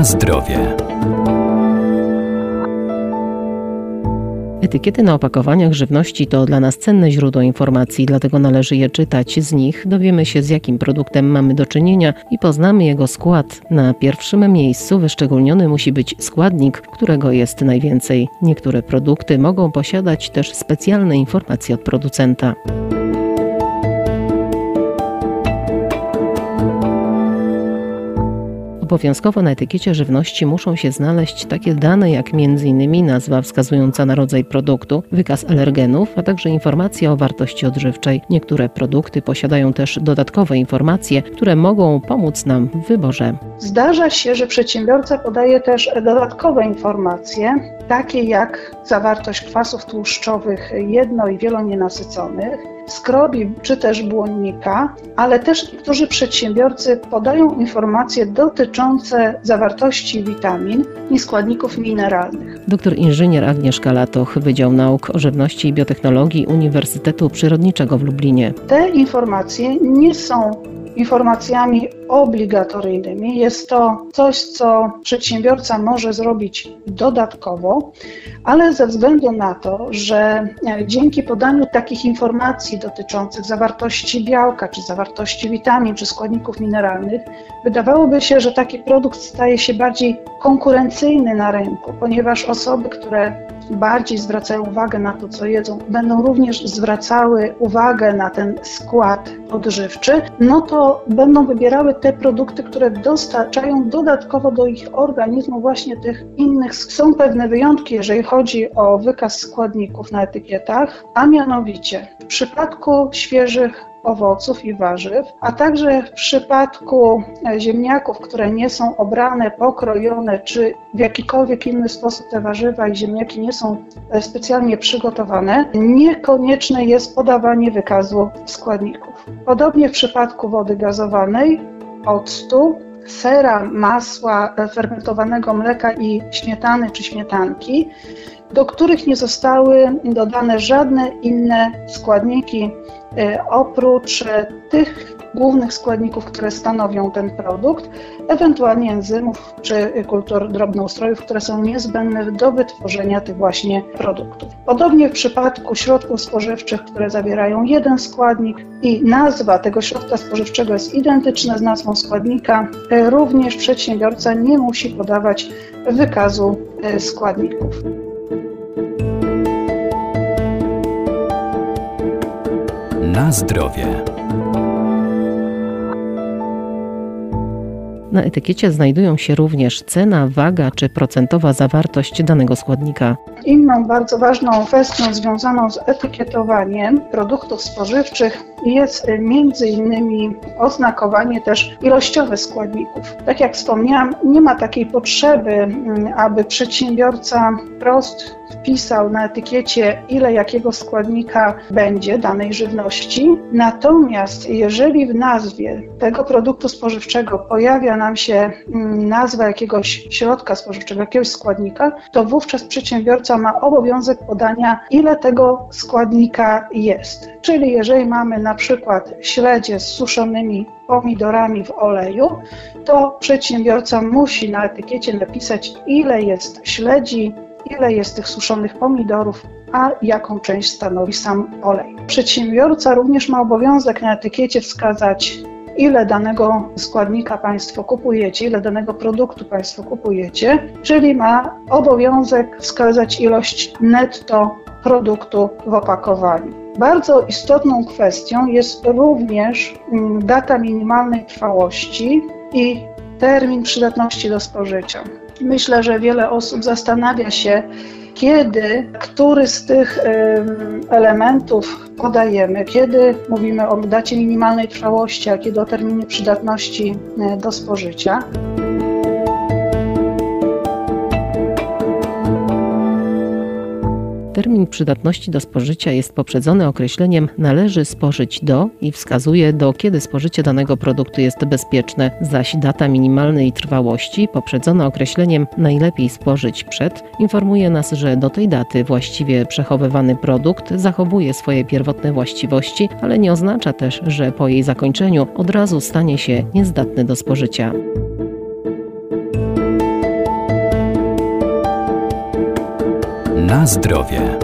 Na zdrowie. Etykiety na opakowaniach żywności to dla nas cenne źródło informacji, dlatego należy je czytać. Z nich dowiemy się, z jakim produktem mamy do czynienia i poznamy jego skład. Na pierwszym miejscu wyszczególniony musi być składnik, którego jest najwięcej. Niektóre produkty mogą posiadać też specjalne informacje od producenta. Obowiązkowo na etykiecie żywności muszą się znaleźć takie dane jak m.in. nazwa wskazująca na rodzaj produktu, wykaz alergenów, a także informacje o wartości odżywczej. Niektóre produkty posiadają też dodatkowe informacje, które mogą pomóc nam w wyborze. Zdarza się, że przedsiębiorca podaje też dodatkowe informacje, takie jak zawartość kwasów tłuszczowych jedno- i wielonienasyconych, skrobi czy też błonnika, ale też niektórzy przedsiębiorcy podają informacje dotyczące zawartości witamin i składników mineralnych. Doktor inżynier Agnieszka Latoch, Wydział Nauk o Żywności i Biotechnologii Uniwersytetu Przyrodniczego w Lublinie. Te informacje nie są informacjami obligatoryjnymi. Jest to coś, co przedsiębiorca może zrobić dodatkowo, ale ze względu na to, że dzięki podaniu takich informacji dotyczących zawartości białka, czy zawartości witamin, czy składników mineralnych, wydawałoby się, że taki produkt staje się bardziej konkurencyjny na rynku, ponieważ osoby, które bardziej zwracają uwagę na to, co jedzą, będą również zwracały uwagę na ten skład odżywczy, no to będą wybierały te produkty, które dostarczają dodatkowo do ich organizmu właśnie tych innych. Są pewne wyjątki, jeżeli chodzi o wykaz składników na etykietach, a mianowicie w przypadku świeżych owoców i warzyw, a także w przypadku e, ziemniaków, które nie są obrane, pokrojone, czy w jakikolwiek inny sposób te warzywa i ziemniaki nie są e, specjalnie przygotowane, niekonieczne jest podawanie wykazu składników. Podobnie w przypadku wody gazowanej, octu, sera, masła, e, fermentowanego mleka i śmietany czy śmietanki, do których nie zostały dodane żadne inne składniki e, oprócz e, tych głównych składników, które stanowią ten produkt, ewentualnie enzymów czy kultur drobnoustrojów, które są niezbędne do wytworzenia tych właśnie produktów. Podobnie w przypadku środków spożywczych, które zawierają jeden składnik i nazwa tego środka spożywczego jest identyczna z nazwą składnika, e, również przedsiębiorca nie musi podawać wykazu składników. Na zdrowie. Na etykiecie znajdują się również cena, waga czy procentowa zawartość danego składnika. Inną bardzo ważną kwestią związaną z etykietowaniem produktów spożywczych jest między innymi oznakowanie też ilościowe składników. Tak jak wspomniałam, nie ma takiej potrzeby, mm, aby przedsiębiorca prost wpisał na etykiecie, ile jakiego składnika będzie danej żywności. Natomiast jeżeli w nazwie tego produktu spożywczego pojawia nam się mm, nazwa jakiegoś środka spożywczego, jakiegoś składnika, to wówczas przedsiębiorca ma obowiązek podania, ile tego składnika jest. Czyli jeżeli mamy na przykład śledzie z suszonymi pomidorami w oleju, to przedsiębiorca musi na etykiecie napisać, ile jest śledzi, ile jest tych suszonych pomidorów, a jaką część stanowi sam olej. Przedsiębiorca również ma obowiązek na etykiecie wskazać, ile danego składnika Państwo kupujecie, ile danego produktu Państwo kupujecie, czyli ma obowiązek wskazać ilość netto produktu w opakowaniu. Bardzo istotną kwestią jest również mm, data minimalnej trwałości i termin przydatności do spożycia. Myślę, że wiele osób zastanawia się, kiedy, który z tych elementów podajemy, kiedy mówimy o dacie minimalnej trwałości, a kiedy o terminie przydatności e, do spożycia. Termin przydatności do spożycia jest poprzedzony określeniem należy spożyć do i wskazuje do kiedy spożycie danego produktu jest bezpieczne, zaś data minimalnej trwałości poprzedzona określeniem najlepiej spożyć przed informuje nas, że do tej daty właściwie przechowywany produkt zachowuje swoje pierwotne właściwości, ale nie oznacza też, że po jej zakończeniu od razu stanie się niezdatny do spożycia. Na zdrowie.